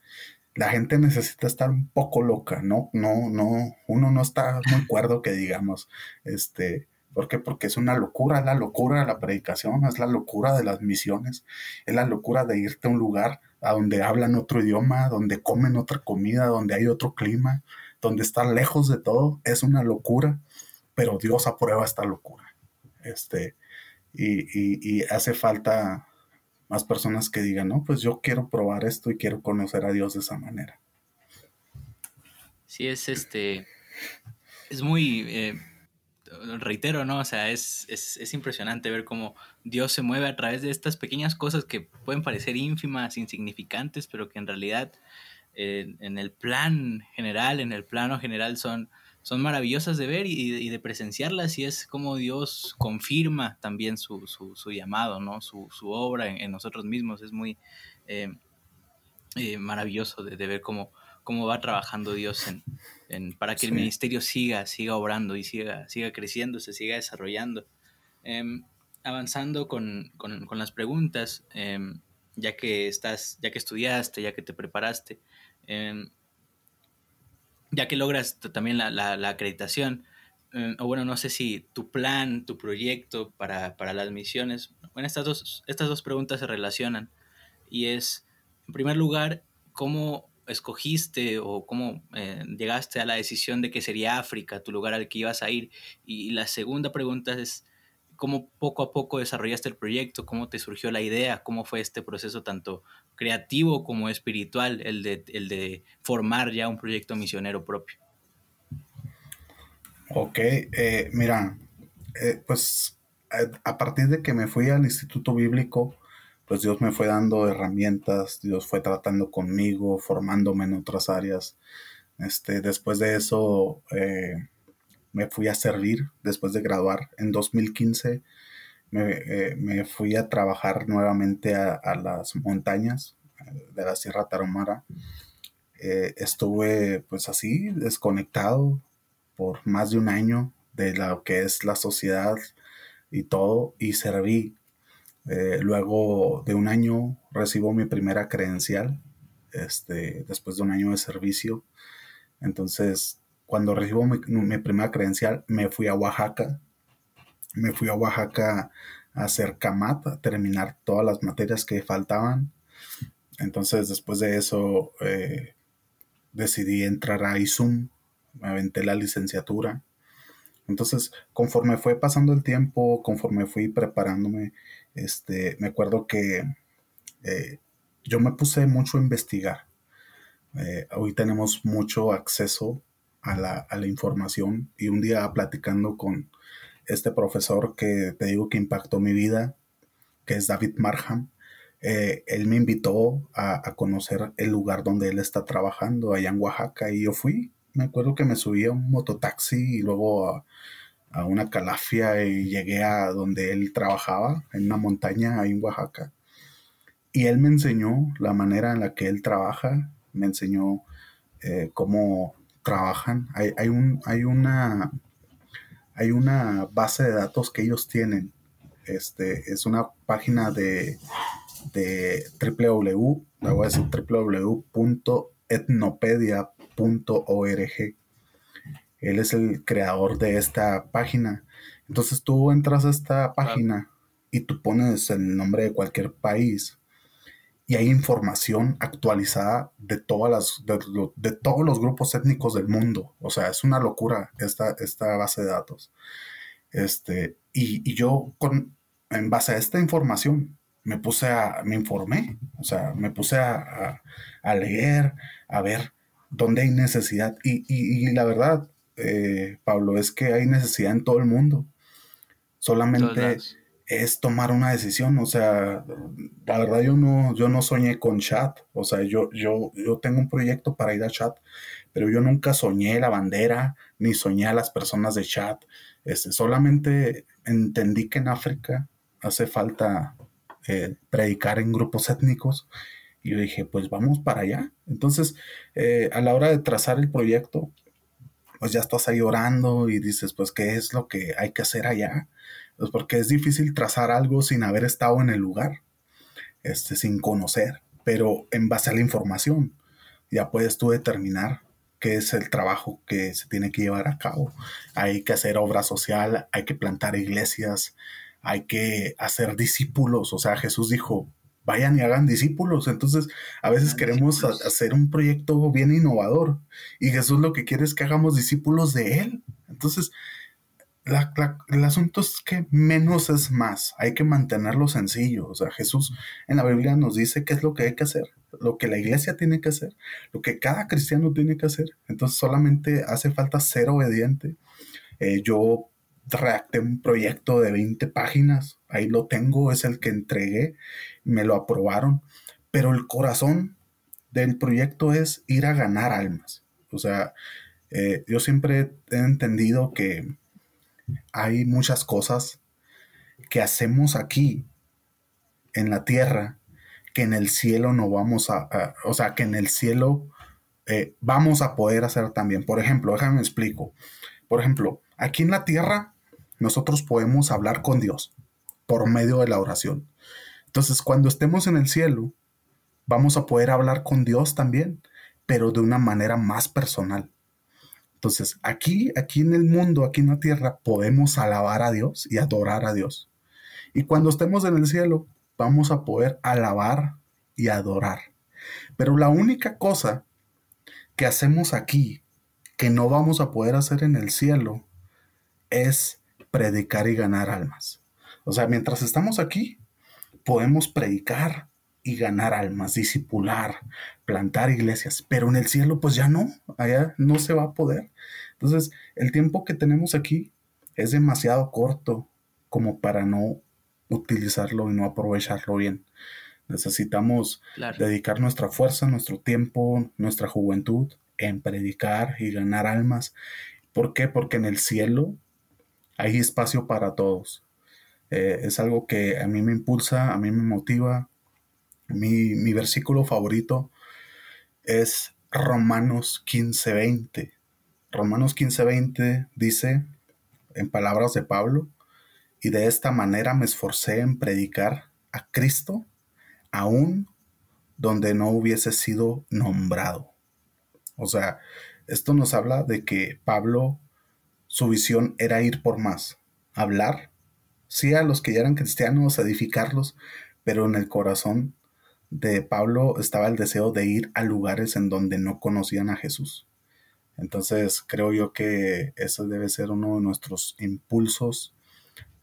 Speaker 2: la gente necesita estar un poco loca, ¿no? No, no, uno no está muy (laughs) cuerdo que digamos, este, ¿por qué? Porque es una locura, es la locura de la predicación, es la locura de las misiones, es la locura de irte a un lugar a donde hablan otro idioma, donde comen otra comida, donde hay otro clima, donde están lejos de todo, es una locura, pero Dios aprueba esta locura. Este, y, y, hace falta más personas que digan, no, pues yo quiero probar esto y quiero conocer a Dios de esa manera.
Speaker 1: Sí, es este, es muy, eh, reitero, ¿no? O sea, es, es, impresionante ver cómo Dios se mueve a través de estas pequeñas cosas que pueden parecer ínfimas, insignificantes, pero que en realidad eh, en el plan general, en el plano general son, son maravillosas de ver y, de presenciarlas y es como Dios confirma también su, su, llamado, ¿no? Su, obra en, nosotros mismos. Es muy eh, eh, maravilloso de, ver cómo, cómo va trabajando Dios en, para que el ministerio siga, siga obrando y siga, siga creciendo, se siga desarrollando. Em, avanzando con, las preguntas, em, ya que estás, ya que estudiaste, ya que te preparaste, em, ya que logras también la, acreditación, o bueno, no sé si tu plan, tu proyecto para, las misiones, bueno, estas dos, estas dos preguntas se relacionan. Y es, en primer lugar, ¿cómo escogiste o cómo eh, llegaste a la decisión de que sería África tu lugar al que ibas a ir? Y, la segunda pregunta es, ¿cómo poco a poco desarrollaste el proyecto? ¿Cómo te surgió la idea? ¿Cómo fue este proceso tanto creativo como espiritual, el de, formar ya un proyecto misionero propio?
Speaker 2: Ok, eh, mira, eh, pues a partir de que me fui al Instituto Bíblico, pues Dios me fue dando herramientas, Dios fue tratando conmigo, formándome en otras áreas. Este, después de eso eh, me fui a servir, después de graduar en 2015, eh, me, fui a trabajar nuevamente a, las montañas de la Sierra Tarahumara. Eh, estuve pues así, desconectado por más de un año de lo que es la sociedad y todo, y serví eh, luego de un año recibo mi primera credencial, este, después de un año de servicio. Entonces, cuando recibo mi, primera credencial, me fui a Oaxaca. Me fui a Oaxaca a hacer CAMAT, a terminar todas las materias que faltaban. Entonces, después de eso, eh, decidí entrar a ISUM, me aventé la licenciatura. Entonces, conforme fue pasando el tiempo, conforme fui preparándome, este, me acuerdo que eh, yo me puse mucho a investigar. Eh, hoy tenemos mucho acceso a la, información y un día platicando con este profesor que te digo que impactó mi vida, que es David Marham, eh, él me invitó a, a, conocer el lugar donde él está trabajando, allá en Oaxaca, y yo fui. Me acuerdo que me subí a un mototaxi y luego a, a una calafia y llegué a donde él trabajaba, en una montaña ahí en Oaxaca. Y él me enseñó la manera en la que él trabaja, me enseñó eh, cómo trabajan. Hay, un, hay, una, hay una base de datos que ellos tienen. Este, es una página de, de www, voy a decir www.etnopedia.org él es el creador de esta página. Entonces tú entras a esta página y tú pones el nombre de cualquier país y hay información actualizada de todas las de, todos los grupos étnicos del mundo. O sea, es una locura esta, esta base de datos. Este, y, yo con en base a esta información me puse a, me informé, o sea, me puse a, leer, a ver dónde hay necesidad. Y, y, la verdad, eh, Pablo, es que hay necesidad en todo el mundo. Solamente es tomar una decisión. O sea, la verdad yo no, yo no soñé con chat. O sea, yo, yo, yo tengo un proyecto para ir a chat, pero yo nunca soñé la bandera, ni soñé a las personas de chat. Este, solamente entendí que en África hace falta eh, predicar en grupos étnicos y yo dije, pues vamos para allá. Entonces, eh, a la hora de trazar el proyecto, pues ya estás ahí orando y dices, pues, ¿qué es lo que hay que hacer allá? Pues porque es difícil trazar algo sin haber estado en el lugar, este, sin conocer, pero en base a la información, ya puedes tú determinar qué es el trabajo que se tiene que llevar a cabo. Hay que hacer obra social, hay que plantar iglesias, hay que hacer discípulos. O sea, Jesús dijo, vayan y hagan discípulos. Entonces, a veces queremos hacer un proyecto bien innovador y Jesús lo que quiere es que hagamos discípulos de Él. Entonces, el asunto es que menos es más, hay que mantenerlo sencillo. O sea, Jesús en la Biblia nos dice qué es lo que hay que hacer, lo que la iglesia tiene que hacer, lo que cada cristiano tiene que hacer. Entonces solamente hace falta ser obediente. Eh, yo redacté un proyecto de 20 páginas, ahí lo tengo, es el que entregué, me lo aprobaron, pero el corazón del proyecto es ir a ganar almas. O sea, eh, yo siempre he entendido que hay muchas cosas que hacemos aquí en la tierra que en el cielo no vamos a, o sea, que en el cielo eh, vamos a poder hacer también. Por ejemplo, déjame explico. Por ejemplo, aquí en la tierra nosotros podemos hablar con Dios por medio de la oración. Entonces, cuando estemos en el cielo, vamos a poder hablar con Dios también, pero de una manera más personal. Entonces, aquí, aquí en el mundo, aquí en la tierra, podemos alabar a Dios y adorar a Dios. Y cuando estemos en el cielo, vamos a poder alabar y adorar. Pero la única cosa que hacemos aquí, que no vamos a poder hacer en el cielo, es predicar y ganar almas. O sea, mientras estamos aquí, podemos predicar, y ganar almas, disipular, plantar iglesias, pero en el cielo pues ya no, allá no se va a poder. Entonces, el tiempo que tenemos aquí es demasiado corto como para no utilizarlo y no aprovecharlo bien. Necesitamos dedicar nuestra fuerza, nuestro tiempo, nuestra juventud en predicar y ganar almas. ¿Por qué? Porque en el cielo hay espacio para todos. Eh, es algo que a mí me impulsa, a mí me motiva, mi, versículo favorito es Romanos 15:20. Romanos 15:20 dice, en palabras de Pablo, y de esta manera me esforcé en predicar a Cristo, aún donde no hubiese sido nombrado. O sea, esto nos habla de que Pablo, su visión era ir por más, hablar, sí a los que ya eran cristianos, edificarlos, pero en el corazón de Pablo estaba el deseo de ir a lugares en donde no conocían a Jesús. Entonces creo yo que eso debe ser uno de nuestros impulsos.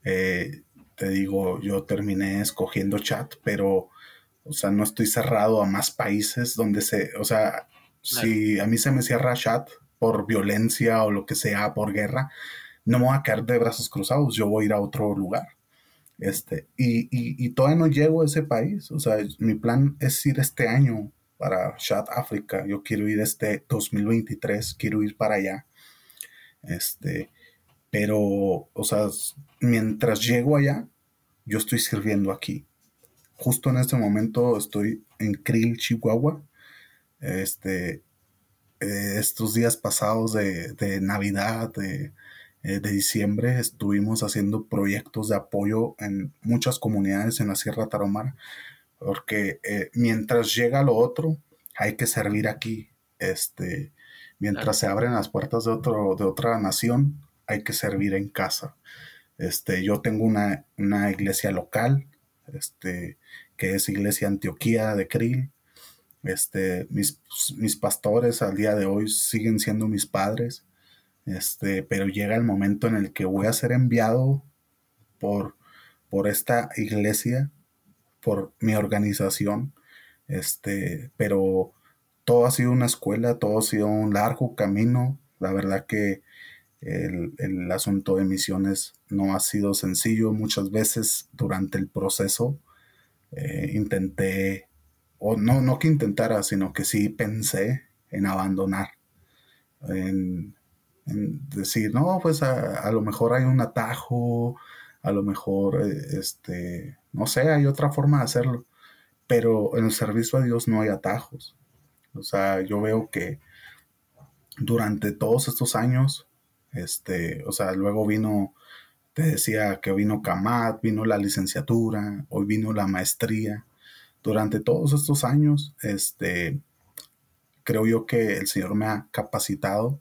Speaker 2: Eh, te digo, yo terminé escogiendo chat, pero, o sea, no estoy cerrado a más países donde se, o sea, si a mí se me cierra chat por violencia o lo que sea, por guerra, no me voy a quedar de brazos cruzados, yo voy a ir a otro lugar. Este, y, y, todavía no llego a ese país. O sea, mi plan es ir este año para South África. Yo quiero ir este 2023, quiero ir para allá. Este, pero, o sea, mientras llego allá, yo estoy sirviendo aquí. Justo en este momento estoy en Krill, Chihuahua. Este, eh, estos días pasados de, de Navidad, de, eh, de diciembre estuvimos haciendo proyectos de apoyo en muchas comunidades en la Sierra Tarahumara, porque eh, mientras llega lo otro, hay que servir aquí. Este, mientras se abren las puertas de, otro, de otra nación, hay que servir en casa. Este, yo tengo una, una iglesia local, este, que es Iglesia Antioquía de Krill. Este, mis, mis pastores al día de hoy siguen siendo mis padres. Este, pero llega el momento en el que voy a ser enviado por, por esta iglesia, por mi organización. Este, pero todo ha sido una escuela, todo ha sido un largo camino. La verdad que el, asunto de misiones no ha sido sencillo. Muchas veces durante el proceso eh, intenté, o no, no que intentara, sino que sí pensé en abandonar, en, en decir, no, pues a, lo mejor hay un atajo, a lo mejor, eh, este, no sé, hay otra forma de hacerlo, pero en el servicio a Dios no hay atajos. O sea, yo veo que durante todos estos años, este, o sea, luego vino, te decía que vino Kamat, vino la licenciatura, hoy vino la maestría. Durante todos estos años, este, creo yo que el Señor me ha capacitado,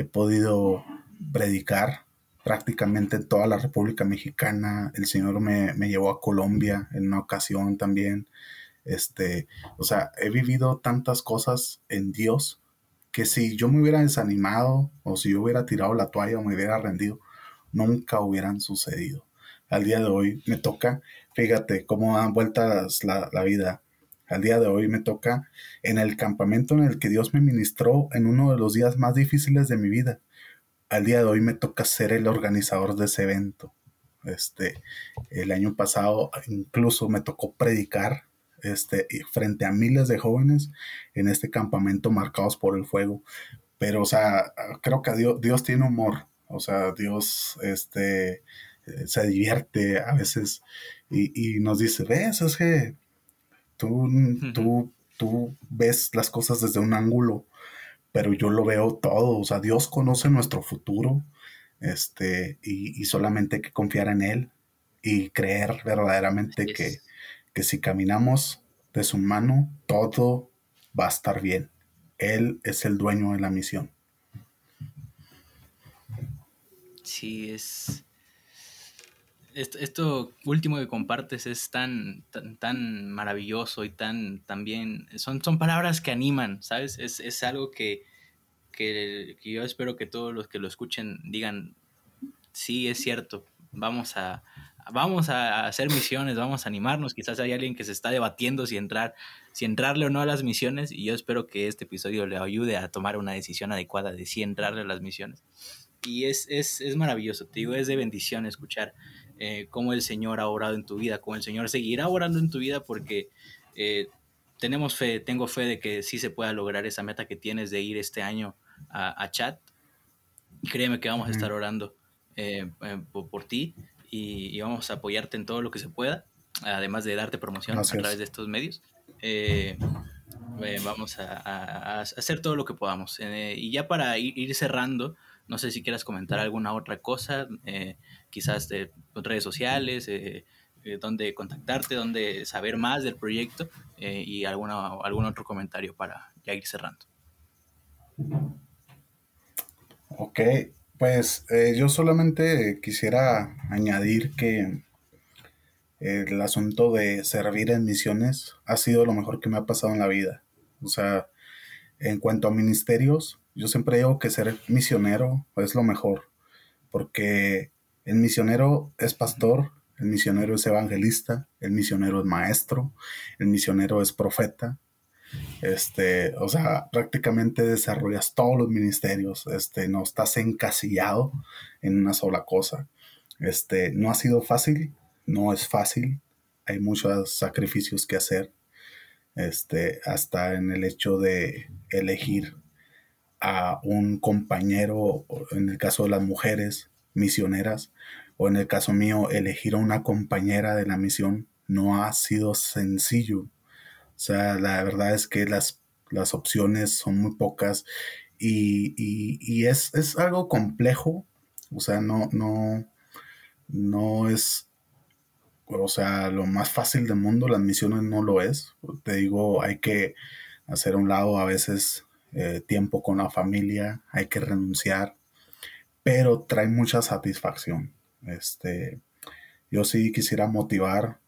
Speaker 2: he podido predicar prácticamente en toda la República Mexicana, el Señor me, me llevó a Colombia en una ocasión también, este, o sea, he vivido tantas cosas en Dios que si yo me hubiera desanimado o si yo hubiera tirado la toalla o me hubiera rendido, nunca hubieran sucedido. Al día de hoy me toca, fíjate cómo dan vueltas la, la vida. Al día de hoy me toca en el campamento en el que Dios me ministró en uno de los días más difíciles de mi vida. Al día de hoy me toca ser el organizador de ese evento. Este, el año pasado incluso me tocó predicar este, frente a miles de jóvenes en este campamento marcados por el fuego. Pero, o sea, creo que Dios, Dios tiene humor, o sea, Dios este, eh, se divierte a veces y, nos dice, ves, es que tú, tú, tú ves las cosas desde un ángulo, pero yo lo veo todo, o sea, Dios conoce nuestro futuro, este, y, solamente hay que confiar en Él y creer verdaderamente que, que si caminamos de su mano, todo va a estar bien. Él es el dueño de la misión.
Speaker 1: Sí, es... Esto, último que compartes es tan, tan, maravilloso y tan, también son, son palabras que animan, ¿sabes? Es, algo que, que, yo espero que todos los que lo escuchen digan, sí, es cierto, vamos a, vamos a hacer misiones, vamos a animarnos. Quizás hay alguien que se está debatiendo si entrar, si entrarle o no a las misiones, y yo espero que este episodio le ayude a tomar una decisión adecuada de si entrarle a las misiones. Y es, es, es maravilloso, te digo, es de bendición escuchar eh, cómo el Señor ha orado en tu vida, cómo el Señor seguirá orando en tu vida, porque eh, tenemos fe, tengo fe de que sí se pueda lograr esa meta que tienes de ir este año a, a Chat. Créeme que vamos a estar orando eh, por, por, ti y, vamos a apoyarte en todo lo que se pueda, además de darte promoción a través de estos medios. Eh, eh, vamos a, hacer todo lo que podamos. Eh, y ya para ir, cerrando, no sé si quieras comentar alguna otra cosa, quizás de redes sociales, dónde contactarte, dónde saber más del proyecto y alguna, algún otro comentario para ya ir cerrando.
Speaker 2: Ok, pues eh, yo solamente quisiera añadir que el asunto de servir en misiones ha sido lo mejor que me ha pasado en la vida. O sea, en cuanto a ministerios, yo siempre digo que ser misionero es lo mejor, porque el misionero es pastor, el misionero es evangelista, el misionero es maestro, el misionero es profeta, este, o sea, prácticamente desarrollas todos los ministerios, este, no estás encasillado en una sola cosa. Este, no ha sido fácil, no es fácil, hay muchos sacrificios que hacer, este, hasta en el hecho de elegir a un compañero, en el caso de las mujeres misioneras, o en el caso mío, elegir a una compañera de la misión no ha sido sencillo o sea, la verdad es que las, las opciones son muy pocas y, es, algo complejo. O sea, no, no, no es, o sea, lo más fácil del mundo, las misiones no lo es. Te digo, hay que hacer un lado a veces eh, tiempo con la familia, hay que renunciar, pero trae mucha satisfacción. Este, yo sí quisiera motivar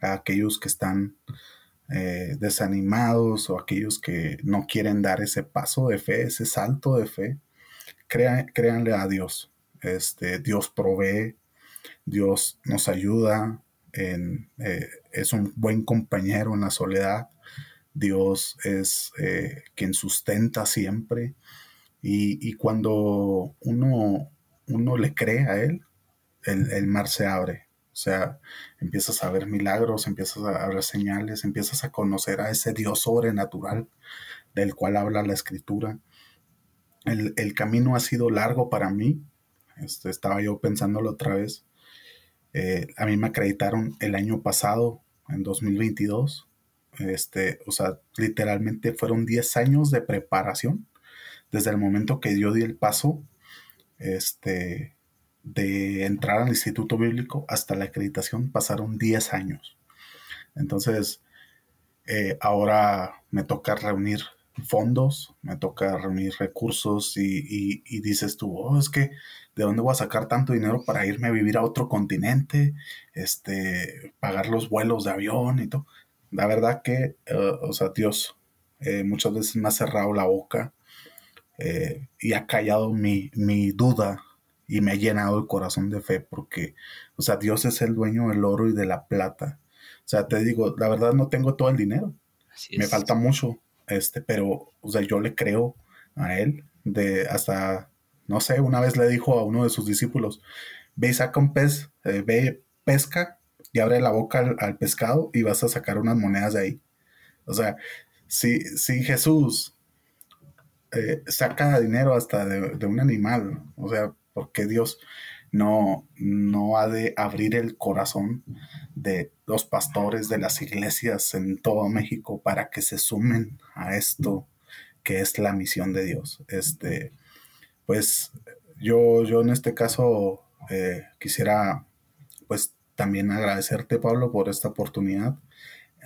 Speaker 2: a aquellos que están eh, desanimados o aquellos que no quieren dar ese paso de fe, ese salto de fe, créanle a Dios. Este, Dios provee, Dios nos ayuda, eh, es un buen compañero en la soledad, Dios es eh, quien sustenta siempre y, cuando uno, uno le cree a Él, el mar se abre, o sea, empiezas a ver milagros, empiezas a ver señales, empiezas a conocer a ese Dios sobrenatural del cual habla la escritura. el, camino ha sido largo para mí. Este, estaba yo pensándolo otra vez. Eh, a mí me acreditaron el año pasado, en 2022. Este, o sea, literalmente fueron 10 años de preparación desde el momento que yo di el paso este, de entrar al Instituto Bíblico hasta la acreditación pasaron 10 años. Entonces, eh, ahora me toca reunir fondos, me toca reunir recursos y, dices tú, oh, es que de dónde voy a sacar tanto dinero para irme a vivir a otro continente, este, pagar los vuelos de avión y todo. La verdad que, eh, o sea, Dios eh, muchas veces me ha cerrado la boca eh, y ha callado mi, mi duda y me ha llenado el corazón de fe porque, o sea, Dios es el dueño del oro y de la plata. O sea, te digo, la verdad no tengo todo el dinero. Me falta mucho, este, pero, o sea, yo le creo a él de hasta, no sé, una vez le dijo a uno de sus discípulos, ve y saca un pez, eh, ve, pesca y abre la boca al, pescado y vas a sacar unas monedas de ahí. O sea, si, si Jesús eh, saca dinero hasta de, un animal, o sea, porque Dios no, no ha de abrir el corazón de los pastores de las iglesias en todo México para que se sumen a esto que es la misión de Dios. Este, pues yo, yo en este caso eh, quisiera también agradecerte Pablo por esta oportunidad,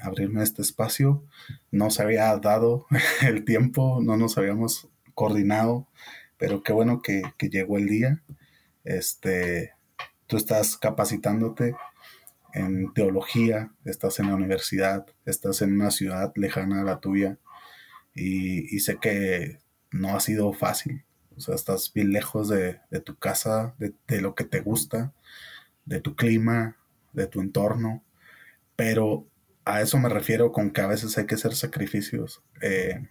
Speaker 2: abrirme este espacio. No se había dado (laughs) el tiempo, no nos habíamos coordinado, pero qué bueno que, que llegó el día este, tú estás capacitándote en teología, estás en la universidad, estás en una ciudad lejana a la tuya y, sé que no ha sido fácil. O sea, estás bien lejos de, tu casa, de, lo que te gusta, de tu clima, de tu entorno, pero a eso me refiero con que a veces hay que hacer sacrificios. Eh,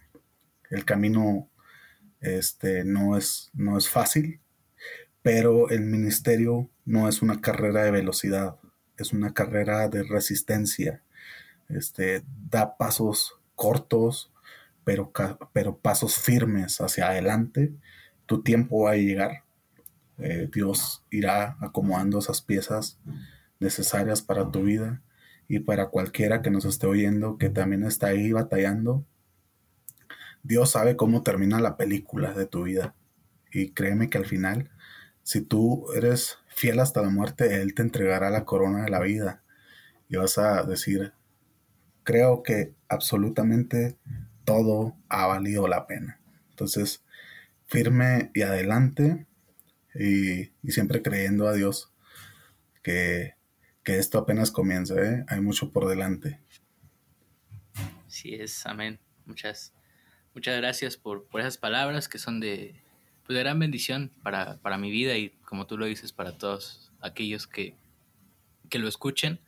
Speaker 2: el camino este, no, es, no es fácil, pero el ministerio no es una carrera de velocidad, es una carrera de resistencia. Este, da pasos cortos, pero, pero pasos firmes hacia adelante. Tu tiempo va a llegar. Eh, Dios irá acomodando esas piezas necesarias para tu vida y para cualquiera que nos esté oyendo que también está ahí batallando. Dios sabe cómo termina la película de tu vida y créeme que al final si tú eres fiel hasta la muerte, Él te entregará la corona de la vida. Y vas a decir, creo que absolutamente todo ha valido la pena. Entonces, firme y adelante y, siempre creyendo a Dios que, esto apenas comienza, ¿eh? hay mucho por delante.
Speaker 1: Sí es, amén. Muchas, muchas gracias por, por esas palabras que son de, pues, de gran bendición para, para, mi vida y como tú lo dices, para todos aquellos que, que lo escuchen.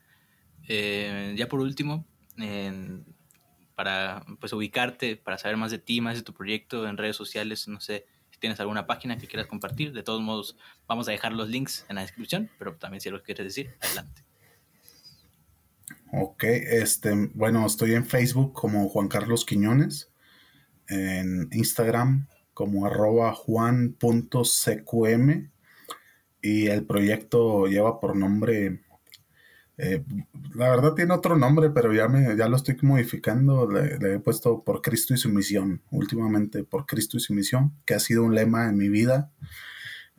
Speaker 1: Eh, ya por último, para pues, ubicarte, para saber más de ti, más de tu proyecto en redes sociales, no sé tienes alguna página que quieras compartir. De todos modos, vamos a dejar los links en la descripción, pero también si lo quieres decir, adelante.
Speaker 2: Ok, este, bueno, estoy en Facebook como Juan Carlos Quiñones, en Instagram como arroba juan.cqm y el proyecto lleva por nombre, eh, la verdad tiene otro nombre, pero ya, me, ya lo estoy modificando, le, he puesto por Cristo y su misión, últimamente por Cristo y su misión, que ha sido un lema en mi vida,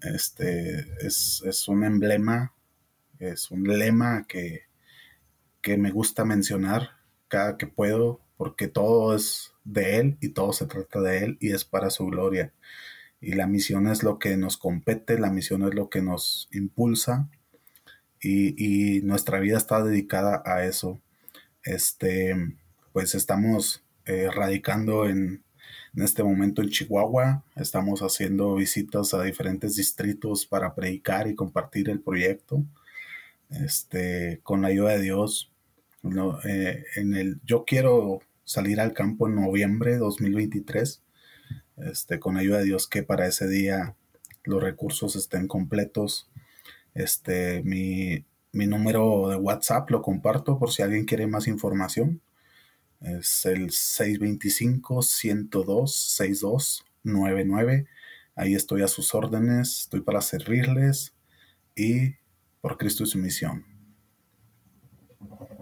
Speaker 2: este, es, es un emblema, es un lema que, que me gusta mencionar cada que puedo, porque todo es de Él y todo se trata de Él y es para su gloria. Y la misión es lo que nos compete, la misión es lo que nos impulsa y, nuestra vida está dedicada a eso. Este, pues estamos eh, radicando en, en este momento en Chihuahua, estamos haciendo visitas a diferentes distritos para predicar y compartir el proyecto. Este, con la ayuda de Dios, eh, en el, yo quiero salir al campo en noviembre de 2023, este, con ayuda de Dios que para ese día los recursos estén completos. Este, mi, mi número de WhatsApp lo comparto por si alguien quiere más información. Es el 625-102-6299. ahí estoy a sus órdenes, estoy para servirles y por Cristo y su misión.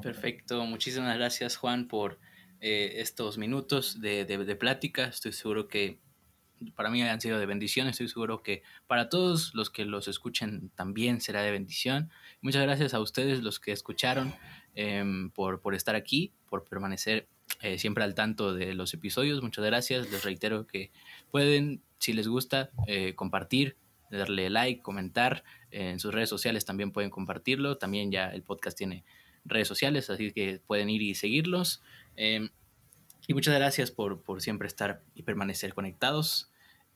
Speaker 1: Perfecto, muchísimas gracias Juan por eh, estos minutos de, de, plática. Estoy seguro que para mí han sido de bendición, estoy seguro que para todos los que los escuchen también será de bendición. Muchas gracias a ustedes los que escucharon em, por, por, estar aquí, por permanecer eh, siempre al tanto de los episodios. Muchas gracias, les reitero que pueden, si les gusta, eh, compartir, darle like, comentar. en sus redes sociales también pueden compartirlo. También ya el podcast tiene redes sociales, así que pueden ir y seguirlos. Em, y muchas gracias por, por, siempre estar y permanecer conectados.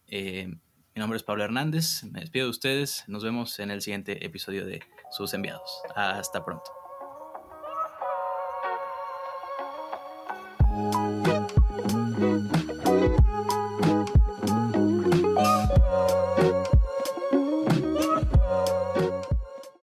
Speaker 1: Em, mi nombre es Pablo Hernández, me despido de ustedes, nos vemos en el siguiente episodio de Sus Enviados. Hasta pronto.